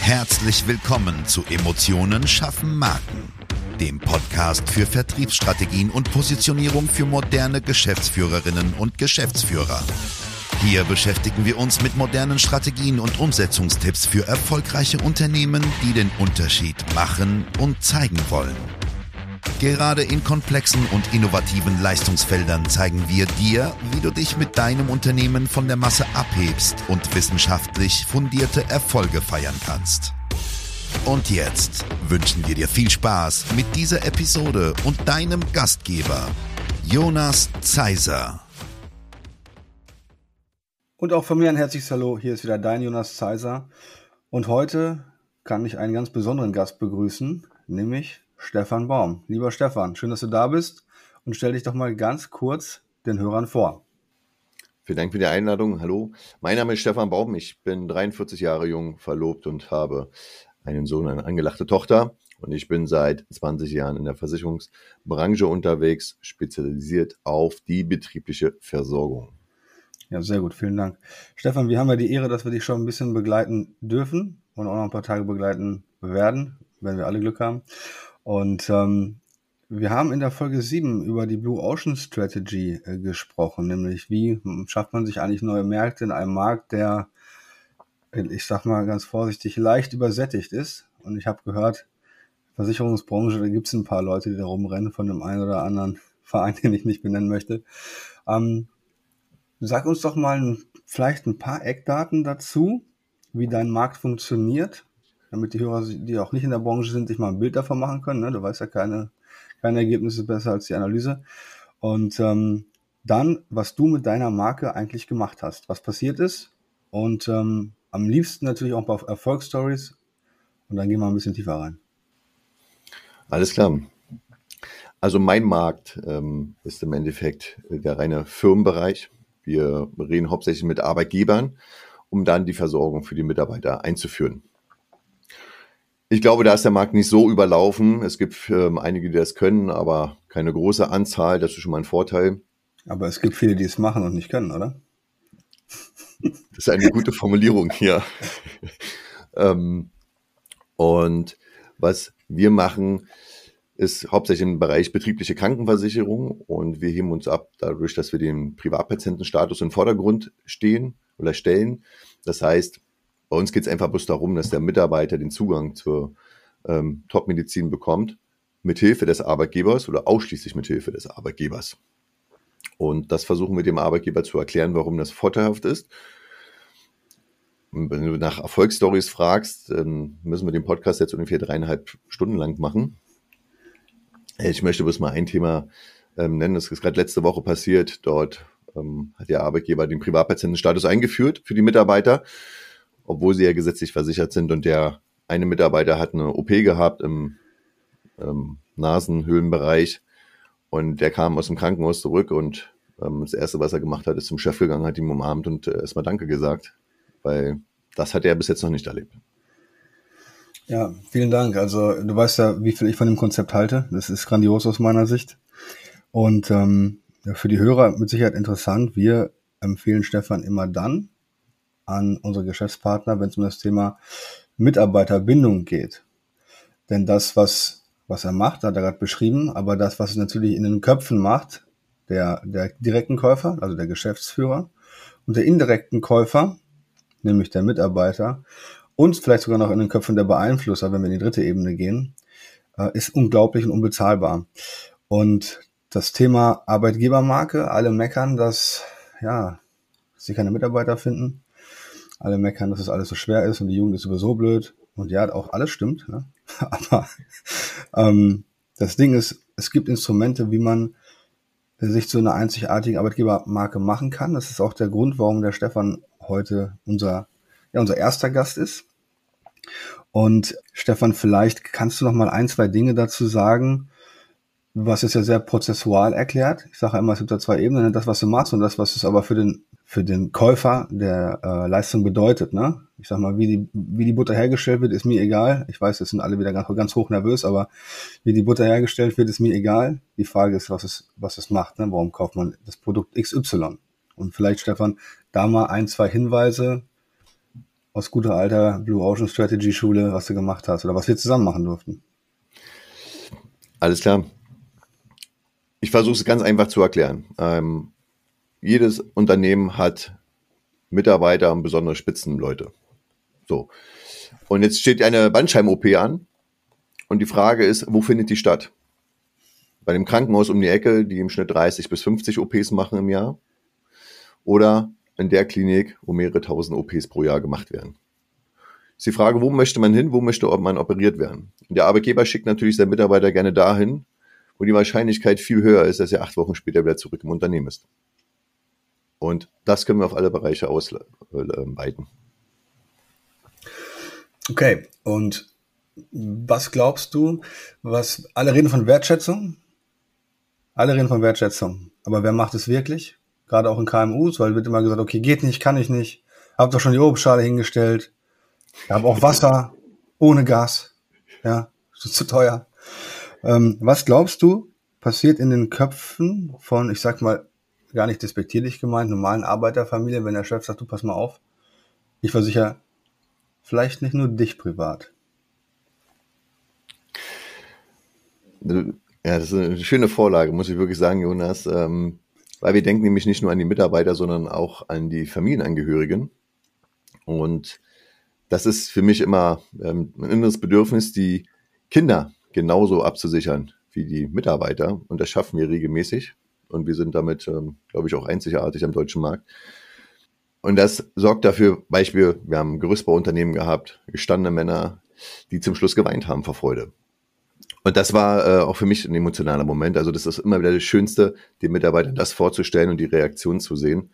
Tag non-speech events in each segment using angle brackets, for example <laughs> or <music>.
Herzlich willkommen zu Emotionen schaffen Marken, dem Podcast für Vertriebsstrategien und Positionierung für moderne Geschäftsführerinnen und Geschäftsführer. Hier beschäftigen wir uns mit modernen Strategien und Umsetzungstipps für erfolgreiche Unternehmen, die den Unterschied machen und zeigen wollen. Gerade in komplexen und innovativen Leistungsfeldern zeigen wir dir, wie du dich mit deinem Unternehmen von der Masse abhebst und wissenschaftlich fundierte Erfolge feiern kannst. Und jetzt wünschen wir dir viel Spaß mit dieser Episode und deinem Gastgeber, Jonas Zeiser. Und auch von mir ein herzliches Hallo. Hier ist wieder dein Jonas Zeiser. Und heute kann ich einen ganz besonderen Gast begrüßen, nämlich Stefan Baum. Lieber Stefan, schön, dass du da bist und stell dich doch mal ganz kurz den Hörern vor. Vielen Dank für die Einladung. Hallo, mein Name ist Stefan Baum. Ich bin 43 Jahre jung, verlobt und habe einen Sohn, eine angelachte Tochter. Und ich bin seit 20 Jahren in der Versicherungsbranche unterwegs, spezialisiert auf die betriebliche Versorgung. Ja, sehr gut, vielen Dank. Stefan, wir haben ja die Ehre, dass wir dich schon ein bisschen begleiten dürfen und auch noch ein paar Tage begleiten werden, wenn wir alle Glück haben. Und ähm, wir haben in der Folge 7 über die Blue Ocean Strategy äh, gesprochen, nämlich wie schafft man sich eigentlich neue Märkte in einem Markt, der, ich sag mal ganz vorsichtig, leicht übersättigt ist. Und ich habe gehört, Versicherungsbranche, da gibt es ein paar Leute, die da rumrennen von dem einen oder anderen <laughs> Verein, den ich nicht benennen möchte. Ähm, Sag uns doch mal vielleicht ein paar Eckdaten dazu, wie dein Markt funktioniert, damit die Hörer, die auch nicht in der Branche sind, sich mal ein Bild davon machen können. Ne? Du weißt ja keine, keine Ergebnisse besser als die Analyse. Und ähm, dann, was du mit deiner Marke eigentlich gemacht hast, was passiert ist und ähm, am liebsten natürlich auch ein paar Erfolgsstories und dann gehen wir ein bisschen tiefer rein. Alles klar. Also mein Markt ähm, ist im Endeffekt der reine Firmenbereich. Wir reden hauptsächlich mit Arbeitgebern, um dann die Versorgung für die Mitarbeiter einzuführen. Ich glaube, da ist der Markt nicht so überlaufen. Es gibt ähm, einige, die das können, aber keine große Anzahl. Das ist schon mal ein Vorteil. Aber es gibt viele, die es machen und nicht können, oder? Das ist eine gute Formulierung hier. ähm, und was wir machen, ist hauptsächlich im Bereich betriebliche Krankenversicherung und wir heben uns ab dadurch, dass wir den Privatpatientenstatus im Vordergrund stehen oder stellen. Das heißt, bei uns geht es einfach bloß darum, dass der Mitarbeiter den Zugang zur ähm, Top-Medizin bekommt, mithilfe des Arbeitgebers oder ausschließlich mithilfe des Arbeitgebers. Und das versuchen wir dem Arbeitgeber zu erklären, warum das vorteilhaft ist. Wenn du nach Erfolgsstories fragst, dann müssen wir den Podcast jetzt ungefähr dreieinhalb Stunden lang machen. Ich möchte bloß mal ein Thema ähm, nennen, das ist gerade letzte Woche passiert. Dort ähm, hat der Arbeitgeber den Privatpatientenstatus eingeführt für die Mitarbeiter, obwohl sie ja gesetzlich versichert sind. Und der eine Mitarbeiter hat eine OP gehabt im ähm, Nasenhöhlenbereich und der kam aus dem Krankenhaus zurück und ähm, das Erste, was er gemacht hat, ist zum Chef gegangen, hat ihm umarmt und äh, erstmal Danke gesagt, weil das hat er bis jetzt noch nicht erlebt. Ja, vielen Dank. Also du weißt ja, wie viel ich von dem Konzept halte. Das ist grandios aus meiner Sicht. Und ähm, für die Hörer mit Sicherheit interessant. Wir empfehlen Stefan immer dann an unsere Geschäftspartner, wenn es um das Thema Mitarbeiterbindung geht. Denn das, was, was er macht, hat er gerade beschrieben, aber das, was es natürlich in den Köpfen macht, der, der direkten Käufer, also der Geschäftsführer, und der indirekten Käufer, nämlich der Mitarbeiter, und vielleicht sogar noch in den Köpfen der Beeinflusser, wenn wir in die dritte Ebene gehen, äh, ist unglaublich und unbezahlbar. Und das Thema Arbeitgebermarke, alle meckern, dass, ja, sie keine Mitarbeiter finden. Alle meckern, dass es alles so schwer ist und die Jugend ist sowieso blöd. Und ja, auch alles stimmt. Ne? <laughs> Aber ähm, das Ding ist, es gibt Instrumente, wie man sich zu einer einzigartigen Arbeitgebermarke machen kann. Das ist auch der Grund, warum der Stefan heute unser ja, unser erster Gast ist. Und Stefan, vielleicht kannst du noch mal ein, zwei Dinge dazu sagen, was ist ja sehr prozessual erklärt. Ich sage immer, es gibt da zwei Ebenen, ne? das, was du machst und das, was es aber für den, für den Käufer der äh, Leistung bedeutet. Ne? Ich sag mal, wie die, wie die Butter hergestellt wird, ist mir egal. Ich weiß, es sind alle wieder ganz, ganz hoch nervös, aber wie die Butter hergestellt wird, ist mir egal. Die Frage ist, was es, was es macht. Ne? Warum kauft man das Produkt XY? Und vielleicht, Stefan, da mal ein, zwei Hinweise aus guter alter Blue Ocean Strategy Schule, was du gemacht hast oder was wir zusammen machen durften. Alles klar. Ich versuche es ganz einfach zu erklären. Ähm, jedes Unternehmen hat Mitarbeiter und besondere Spitzenleute. So. Und jetzt steht eine Bandscheiben-OP an. Und die Frage ist, wo findet die statt? Bei dem Krankenhaus um die Ecke, die im Schnitt 30 bis 50 OPs machen im Jahr? Oder in der Klinik, wo mehrere tausend OPs pro Jahr gemacht werden? Ist die Frage, wo möchte man hin, wo möchte man operiert werden? Der Arbeitgeber schickt natürlich seinen Mitarbeiter gerne dahin, wo die Wahrscheinlichkeit viel höher ist, dass er acht Wochen später wieder zurück im Unternehmen ist. Und das können wir auf alle Bereiche ausweiten. Okay, und was glaubst du, was alle reden von Wertschätzung? Alle reden von Wertschätzung. Aber wer macht es wirklich? Gerade auch in KMUs, weil wird immer gesagt, okay, geht nicht, kann ich nicht. Hab doch schon die Obstschale hingestellt. Habe auch Wasser ohne Gas. Ja, ist zu teuer. Ähm, was glaubst du, passiert in den Köpfen von, ich sag mal, gar nicht despektierlich gemeint, normalen Arbeiterfamilien, wenn der Chef sagt, du pass mal auf, ich versichere vielleicht nicht nur dich privat. Ja, das ist eine schöne Vorlage, muss ich wirklich sagen, Jonas. Ähm, weil wir denken nämlich nicht nur an die Mitarbeiter, sondern auch an die Familienangehörigen. Und das ist für mich immer ähm, ein inneres Bedürfnis, die Kinder genauso abzusichern wie die Mitarbeiter. Und das schaffen wir regelmäßig. Und wir sind damit, ähm, glaube ich, auch einzigartig am deutschen Markt. Und das sorgt dafür, Beispiel, wir haben Gerüstbauunternehmen gehabt, gestandene Männer, die zum Schluss geweint haben vor Freude. Und das war äh, auch für mich ein emotionaler Moment. Also das ist immer wieder das Schönste, den Mitarbeitern das vorzustellen und die Reaktion zu sehen.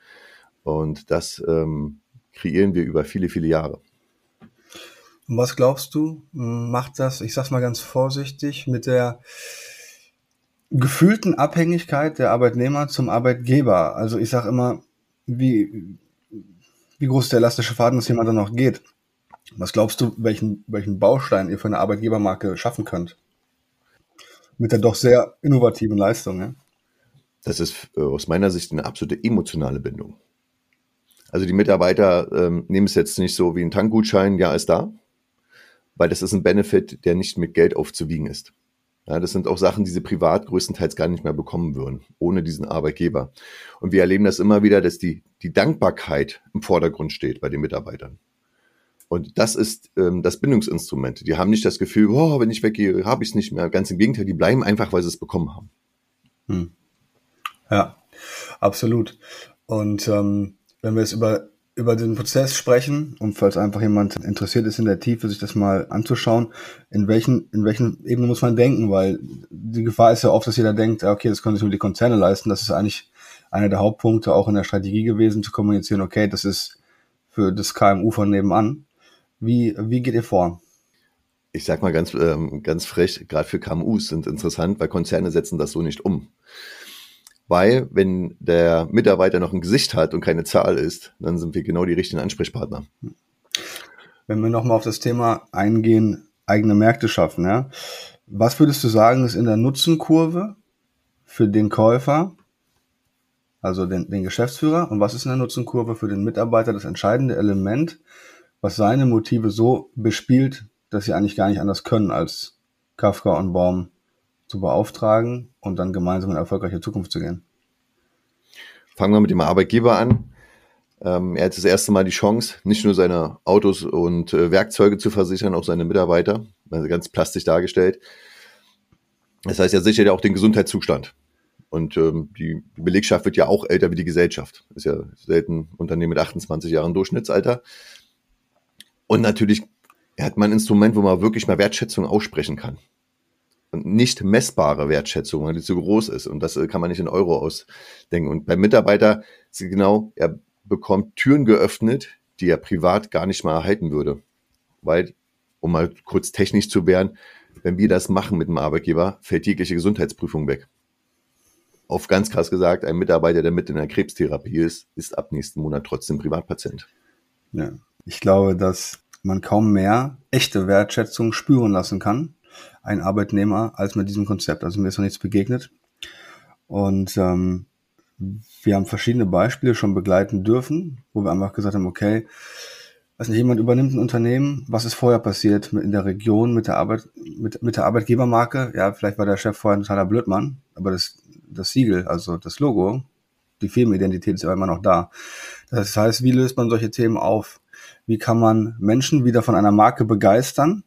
Und das ähm, kreieren wir über viele, viele Jahre. Und was glaubst du, macht das, ich sag's mal ganz vorsichtig, mit der gefühlten Abhängigkeit der Arbeitnehmer zum Arbeitgeber? Also ich sag immer, wie, wie groß der elastische Faden ist, jemand dann noch geht. Was glaubst du, welchen, welchen Baustein ihr für eine Arbeitgebermarke schaffen könnt? Mit der doch sehr innovativen Leistung, ja? Das ist äh, aus meiner Sicht eine absolute emotionale Bindung. Also die Mitarbeiter ähm, nehmen es jetzt nicht so wie ein Tankgutschein, ja, ist da, weil das ist ein Benefit, der nicht mit Geld aufzuwiegen ist. Ja, das sind auch Sachen, die sie privat größtenteils gar nicht mehr bekommen würden, ohne diesen Arbeitgeber. Und wir erleben das immer wieder, dass die, die Dankbarkeit im Vordergrund steht bei den Mitarbeitern. Und das ist ähm, das Bindungsinstrument. Die haben nicht das Gefühl, oh, wenn ich weggehe, habe ich es nicht mehr. Ganz im Gegenteil, die bleiben einfach, weil sie es bekommen haben. Hm. Ja, absolut. Und ähm, wenn wir jetzt über über den Prozess sprechen und falls einfach jemand interessiert ist in der Tiefe, sich das mal anzuschauen, in welchen, in welchen Ebenen muss man denken, weil die Gefahr ist ja oft, dass jeder denkt, okay, das können sich nur die Konzerne leisten. Das ist eigentlich einer der Hauptpunkte auch in der Strategie gewesen, zu kommunizieren, okay, das ist für das KMU von nebenan. Wie, wie geht ihr vor? Ich sag mal ganz, ähm, ganz frech, gerade für KMUs sind interessant, weil Konzerne setzen das so nicht um. Weil, wenn der Mitarbeiter noch ein Gesicht hat und keine Zahl ist, dann sind wir genau die richtigen Ansprechpartner. Wenn wir nochmal auf das Thema eingehen, eigene Märkte schaffen, ja. Was würdest du sagen, ist in der Nutzenkurve für den Käufer, also den, den Geschäftsführer, und was ist in der Nutzenkurve für den Mitarbeiter das entscheidende Element, was seine Motive so bespielt, dass sie eigentlich gar nicht anders können, als Kafka und Baum zu beauftragen und dann gemeinsam in eine erfolgreiche Zukunft zu gehen? Fangen wir mit dem Arbeitgeber an. Ähm, er hat das erste Mal die Chance, nicht nur seine Autos und äh, Werkzeuge zu versichern, auch seine Mitarbeiter, also ganz plastisch dargestellt. Das heißt, er sichert ja auch den Gesundheitszustand. Und ähm, die, Belegschaft wird ja auch älter wie die Gesellschaft. Ist ja selten Unternehmen mit 28 Jahren Durchschnittsalter. Und natürlich hat man ein Instrument, wo man wirklich mal Wertschätzung aussprechen kann nicht messbare Wertschätzung, weil die zu groß ist. Und das äh, kann man nicht in Euro ausdenken. Und beim Mitarbeiter ist genau, er bekommt Türen geöffnet, die er privat gar nicht mal erhalten würde. Weil, um mal kurz technisch zu werden, wenn wir das machen mit dem Arbeitgeber, fällt jegliche Gesundheitsprüfung weg. Auf ganz krass gesagt, ein Mitarbeiter, der mit in der Krebstherapie ist, ist ab nächsten Monat trotzdem Privatpatient. Ja, ich glaube, dass man kaum mehr echte Wertschätzung spüren lassen kann, ein Arbeitnehmer als mit diesem Konzept. Also mir ist noch nichts begegnet. Und ähm, wir haben verschiedene Beispiele schon begleiten dürfen, wo wir einfach gesagt haben, okay, also jemand übernimmt ein Unternehmen, was ist vorher passiert in der Region mit der Arbeit, mit, mit der Arbeitgebermarke? Ja, vielleicht war der Chef vorher ein totaler Blödmann, aber das, das Siegel, also das Logo, die Firmenidentität ist ja immer noch da. Das heißt, wie löst man solche Themen auf? Wie kann man Menschen wieder von einer Marke begeistern?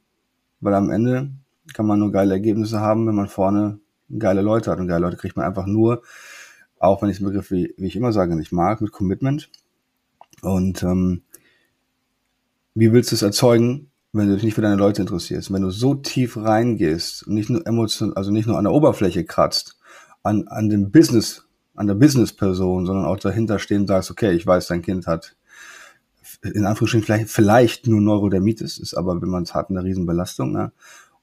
Weil am Ende kann man nur geile Ergebnisse haben, wenn man vorne geile Leute hat. Und geile Leute kriegt man einfach nur, auch wenn ich den Begriff, wie, wie ich immer sage, nicht mag, mit Commitment. Und ähm, wie willst du es erzeugen, wenn du dich nicht für deine Leute interessierst? Wenn du so tief reingehst und nicht nur emotional, also nicht nur an der Oberfläche kratzt, an, an dem Business, an der Business-Person, sondern auch dahinter stehen sagst, okay, ich weiß, dein Kind hat in Anführungsstrichen vielleicht, vielleicht nur Neurodermitis, ist aber, wenn man es hat, eine Riesenbelastung. Ne?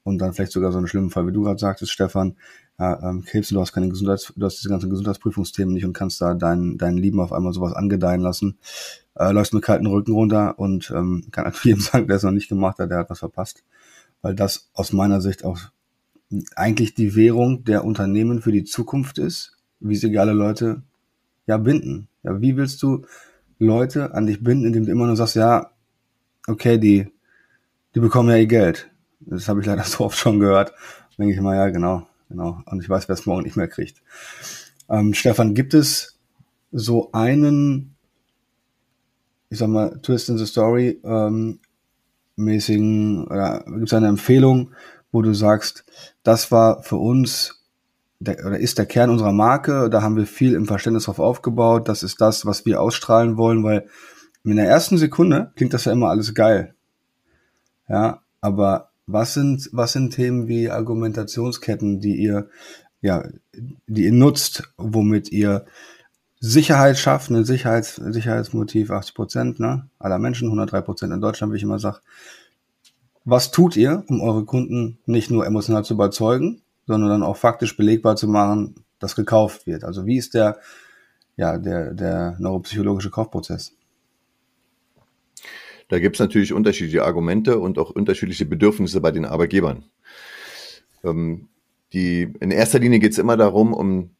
Und dann vielleicht sogar so einen schlimmen Fall, wie du gerade sagtest, Stefan, ja, ähm, Krebs du hast keine Gesundheits, du hast diese ganzen Gesundheitsprüfungsthemen nicht und kannst da deinen dein Lieben auf einmal sowas angedeihen lassen, äh, läufst mit kalten Rücken runter und ähm, kann an <laughs> jedem sagen, der es noch nicht gemacht hat, der hat was verpasst. Weil das aus meiner Sicht auch eigentlich die Währung der Unternehmen für die Zukunft ist, wie sie geile Leute ja binden. Ja, wie willst du Leute an dich binden, indem du immer nur sagst, ja, okay, die, die bekommen ja ihr Geld. Das habe ich leider so oft schon gehört. denke ich immer, ja, genau, genau. Und ich weiß, wer es morgen nicht mehr kriegt. Ähm, Stefan, gibt es so einen, ich sag mal, Twist in the Story ähm, mäßigen, oder gibt es eine Empfehlung, wo du sagst, das war für uns der, oder ist der Kern unserer Marke, da haben wir viel im Verständnis drauf aufgebaut, das ist das, was wir ausstrahlen wollen, weil in der ersten Sekunde klingt das ja immer alles geil. Ja, aber was sind, was sind Themen wie Argumentationsketten, die ihr, ja, die ihr nutzt, womit ihr Sicherheit schafft, ein Sicherheits, Sicherheitsmotiv 80 Prozent, ne, aller Menschen, 103 Prozent in Deutschland, wie ich immer sage. Was tut ihr, um eure Kunden nicht nur emotional zu überzeugen, sondern dann auch faktisch belegbar zu machen, dass gekauft wird? Also wie ist der, ja, der, der neuropsychologische Kaufprozess? Da gibt es natürlich unterschiedliche Argumente und auch unterschiedliche Bedürfnisse bei den Arbeitgebern. Ähm, die, in erster Linie geht es immer darum, um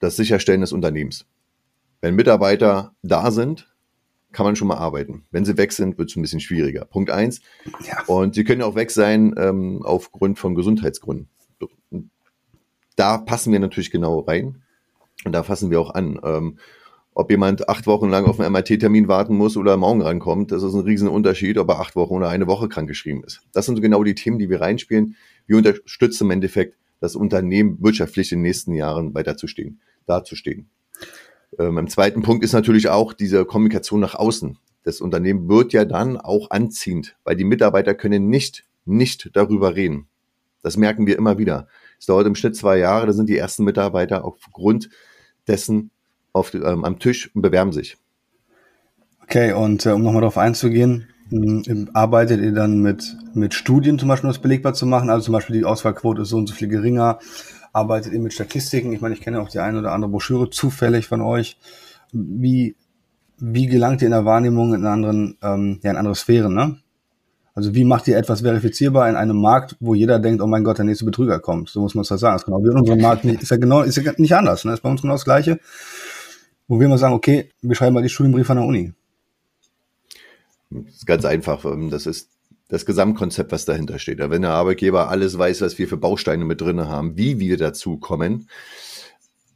das Sicherstellen des Unternehmens. Wenn Mitarbeiter da sind, kann man schon mal arbeiten. Wenn sie weg sind, wird es ein bisschen schwieriger. Punkt eins. Ja. Und sie können auch weg sein ähm, aufgrund von Gesundheitsgründen. Da passen wir natürlich genau rein und da fassen wir auch an. Ähm, ob jemand acht Wochen lang auf einen MRT-Termin warten muss oder morgen rankommt, das ist ein Riesenunterschied, ob er acht Wochen oder eine Woche krankgeschrieben ist. Das sind so genau die Themen, die wir reinspielen. Wir unterstützen im Endeffekt das Unternehmen wirtschaftlich in den nächsten Jahren weiterzustehen, dazustehen. Ähm, Im zweiten Punkt ist natürlich auch diese Kommunikation nach außen. Das Unternehmen wird ja dann auch anziehend, weil die Mitarbeiter können nicht, nicht darüber reden. Das merken wir immer wieder. Es dauert im Schnitt zwei Jahre, da sind die ersten Mitarbeiter aufgrund dessen auf, ähm, am Tisch und bewerben sich. Okay, und äh, um nochmal darauf einzugehen, ähm, arbeitet ihr dann mit, mit Studien zum Beispiel, um das belegbar zu machen? Also zum Beispiel die Auswahlquote ist so und so viel geringer. Arbeitet ihr mit Statistiken? Ich meine, ich kenne auch die eine oder andere Broschüre zufällig von euch. Wie, wie gelangt ihr in der Wahrnehmung in anderen, ähm, ja, in andere Sphären, ne? Also wie macht ihr etwas verifizierbar in einem Markt, wo jeder denkt, oh mein Gott, der nächste Betrüger kommt? So muss man es halt sagen. Das ist genau wie in unserem Markt nicht, ist ja genau, ist ja nicht anders, ne? Ist bei uns genau das Gleiche wo wir mal sagen, okay, wir schreiben mal die Studienbriefe an der Uni? Das ist ganz einfach. Ähm, das ist das Gesamtkonzept, was dahinter steht. Wenn der Arbeitgeber alles weiß, was wir für Bausteine mit drin haben, wie wir dazu kommen,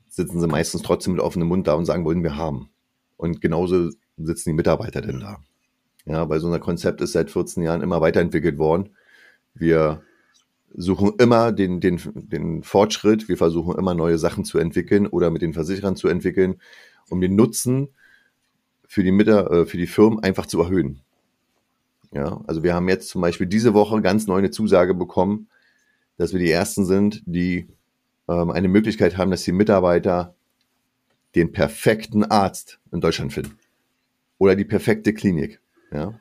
sitzen sie meistens trotzdem mit offenem Mund da und sagen, wollen wir haben. Und genauso sitzen die Mitarbeiter denn da. Ja, weil so ein Konzept ist seit 14 Jahren immer weiterentwickelt worden. Wir suchen immer den, den, den Fortschritt, wir versuchen immer neue Sachen zu entwickeln oder mit den Versicherern zu entwickeln um den Nutzen für die, Mitter äh, für die Firmen einfach zu erhöhen. Ja, also wir haben jetzt zum Beispiel diese Woche ganz neu eine Zusage bekommen, dass wir die ersten sind, die ähm, eine Möglichkeit haben, dass die Mitarbeiter den perfekten Arzt in Deutschland finden. Oder die perfekte Klinik. Ja.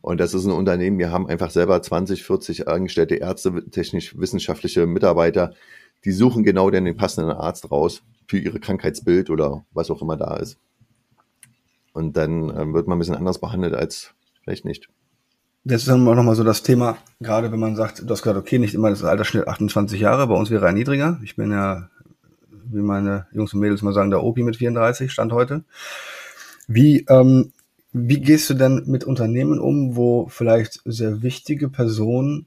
Und das ist ein Unternehmen, wir haben einfach selber 20, 40 angestellte Ärzte, technisch-wissenschaftliche Mitarbeiter, die suchen genau den passenden Arzt raus für ihre Krankheitsbild oder was auch immer da ist. Und dann äh, wird man ein bisschen anders behandelt als vielleicht nicht. Das ist dann auch nochmal so das Thema, gerade wenn man sagt, du hast gesagt, okay, nicht immer das Altersschnitt 28 Jahre, bei uns wäre er niedriger. Ich bin ja wie meine Jungs und Mädels mal sagen, der Opi mit 34, Stand heute. Wie, ähm, wie gehst du denn mit Unternehmen um, wo vielleicht sehr wichtige Personen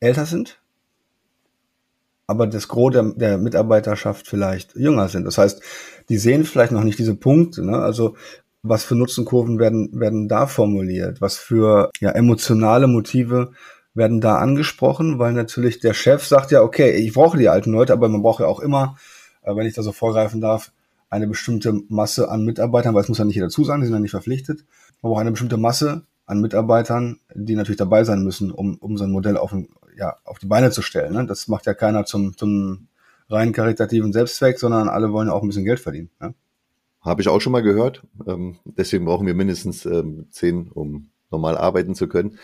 älter sind, aber das Gros der, der Mitarbeiterschaft vielleicht jünger sind? Das heißt, die sehen vielleicht noch nicht diese Punkte. Ne? Also was für Nutzenkurven werden, werden da formuliert? Was für ja, emotionale Motive werden da angesprochen? Weil natürlich der Chef sagt ja, okay, ich brauche die alten Leute, aber man braucht ja auch immer, äh, wenn ich da so vorgreifen darf, eine bestimmte Masse an Mitarbeitern, weil es muss ja nicht jeder zusagen, die sind ja nicht verpflichtet. Man braucht eine bestimmte Masse an Mitarbeitern, die natürlich dabei sein müssen, um, um so ein Modell auf, ja, auf die Beine zu stellen. Ne? Das macht ja keiner zum, zum rein karitativen Selbstzweck, sondern alle wollen ja auch ein bisschen Geld verdienen. Ne? Habe ich auch schon mal gehört. Ähm, deswegen brauchen wir mindestens ähm, zehn, um normal arbeiten zu können.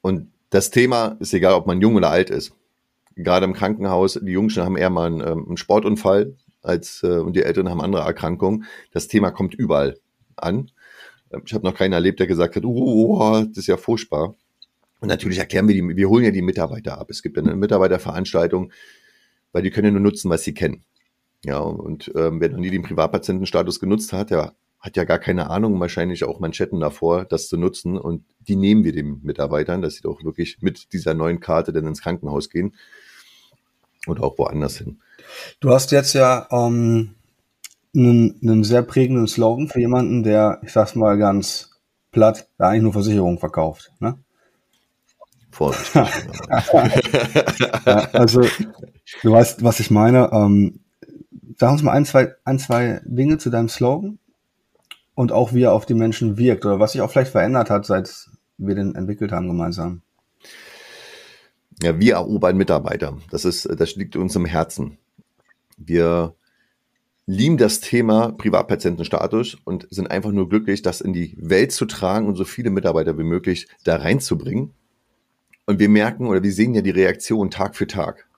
Und das Thema ist egal, ob man jung oder alt ist. Gerade im Krankenhaus, die Jungen haben eher mal einen, ähm, einen Sportunfall als äh, und die Älteren haben andere Erkrankungen. Das Thema kommt überall an. Ähm, ich habe noch keinen erlebt, der gesagt hat, oh, das ist ja furchtbar. Und natürlich erklären wir die, wir holen ja die Mitarbeiter ab. Es gibt eine Mitarbeiterveranstaltung, weil die können ja nur nutzen, was sie kennen. Ja, und ähm, wer noch nie den Privatpatientenstatus genutzt hat, der hat ja gar keine Ahnung, wahrscheinlich auch Manschetten davor, das zu nutzen. Und die nehmen wir den Mitarbeitern, dass sie doch wirklich mit dieser neuen Karte dann ins Krankenhaus gehen und auch woanders hin. Du hast jetzt ja ähm, einen, einen sehr prägenden Slogan für jemanden, der, ich sag's mal ganz platt, der eigentlich nur Versicherungen verkauft. Ne? Vorsichtig. <laughs> ja, also, du weißt, was ich meine. Ähm, sag uns mal ein zwei, ein, zwei Dinge zu deinem Slogan und auch wie er auf die Menschen wirkt oder was sich auch vielleicht verändert hat, seit wir den entwickelt haben gemeinsam. Ja, wir erobern Mitarbeiter. Das ist, das liegt uns im Herzen. Wir lieben das Thema Privatpatientenstatus und sind einfach nur glücklich, das in die Welt zu tragen und so viele Mitarbeiter wie möglich da reinzubringen. Und wir merken oder wir sehen ja die Reaktion Tag für Tag.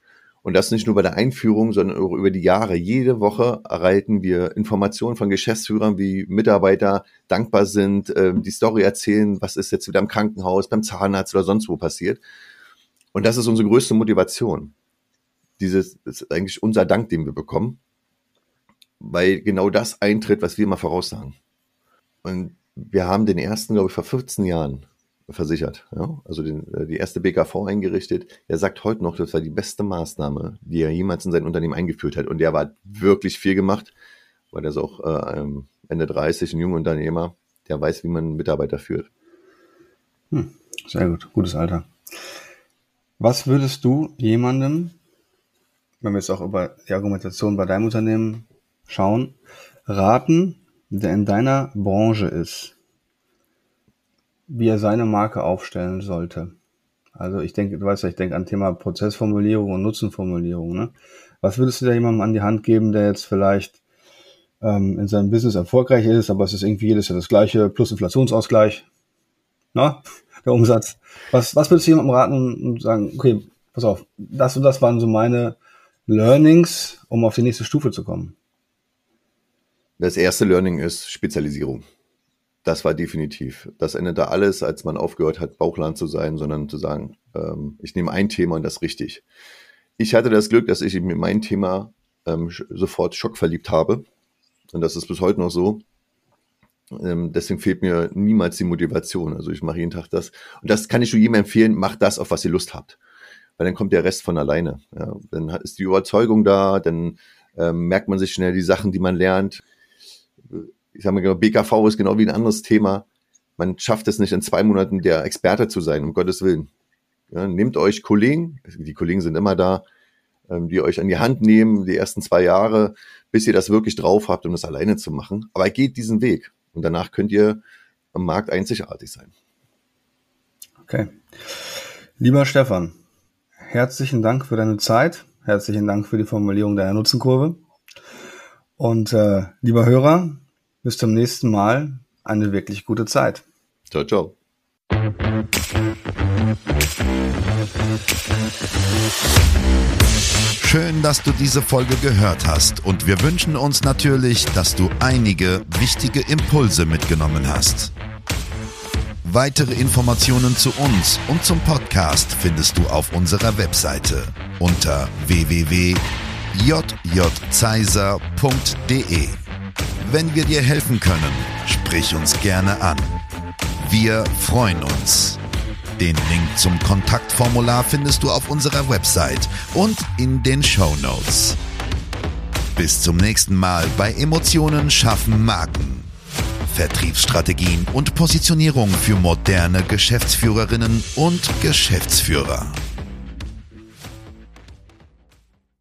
Und das nicht nur bei der Einführung, sondern auch über die Jahre. Jede Woche erhalten wir Informationen von Geschäftsführern, wie Mitarbeiter dankbar sind, ähm, die Story erzählen, was ist jetzt wieder im Krankenhaus, beim Zahnarzt oder sonst wo passiert. Und das ist unsere größte Motivation. Dieses ist eigentlich unser Dank, den wir bekommen, weil genau das eintritt, was wir immer voraussagen. Und wir haben den ersten, glaube ich, vor 15 Jahren versichert. Ja? Also den, äh, die erste BKV eingerichtet. Er sagt heute noch, das war die beste Maßnahme, die er jemals in sein Unternehmen eingeführt hat. Und der war wirklich viel gemacht, weil er ist auch äh, Ende 30, ein junger Unternehmer, der weiß, wie man einen Mitarbeiter führt. Hm, sehr gut, gutes Alter. Was würdest du jemandem, wenn wir jetzt auch über die Argumentation bei deinem Unternehmen schauen, raten, der in deiner Branche ist, wie er seine Marke aufstellen sollte? Also ich denke, du weißt ja, ich denke an Thema Prozessformulierung und Nutzenformulierung. Ne? Was würdest du da jemandem an die Hand geben, der jetzt vielleicht ähm, in seinem Business erfolgreich ist, aber es ist irgendwie jedes Jahr das gleiche, plus Inflationsausgleich, na, <laughs> der Umsatz. Was, was würdest du jemandem raten und sagen, okay, pass auf, das und das waren so meine Learnings, um auf die nächste Stufe zu kommen? Das erste Learning ist Spezialisierung. Das war definitiv. Das endete alles, als man aufgehört hat, Bauchland zu sein, sondern zu sagen, ähm, ich nehme ein Thema und das richtig. Ich hatte das Glück, dass ich mir mein Thema ähm, sofort schockverliebt habe. Und das ist bis heute noch so. Ähm, deswegen fehlt mir niemals die Motivation. Also ich mache jeden Tag das. Und das kann ich nur jedem empfehlen, macht das, auf was ihr Lust habt. Weil dann kommt der Rest von alleine. Ja, dann ist die Überzeugung da, dann ähm, merkt man sich schnell die Sachen, die man lernt. Ich sage mal, genau, BKV ist genau wie ein anderes Thema. Man schafft es nicht in zwei Monaten der Experte zu sein, um Gottes Willen. Ja, nehmt euch Kollegen, die Kollegen sind immer da, ähm, die euch an die Hand nehmen, die ersten zwei Jahre, bis ihr das wirklich drauf habt, um das alleine zu machen. Aber geht diesen Weg. Und danach könnt ihr am Markt einzigartig sein. Okay. Lieber Stefan, herzlichen Dank für deine Zeit. Herzlichen Dank für die Formulierung deiner Nutzenkurve. Und äh, lieber Hörer, bis zum nächsten Mal. Eine wirklich gute Zeit. Ciao, ciao. Schön, dass du diese Folge gehört hast und wir wünschen uns natürlich, dass du einige wichtige Impulse mitgenommen hast. Weitere Informationen zu uns und zum Podcast findest du auf unserer Webseite unter www jjzeiser.de. Wenn wir dir helfen können, sprich uns gerne an. Wir freuen uns. Den Link zum Kontaktformular findest du auf unserer Website und in den Show Notes. Bis zum nächsten Mal bei Emotionen schaffen Marken. Vertriebsstrategien und Positionierung für moderne Geschäftsführerinnen und Geschäftsführer.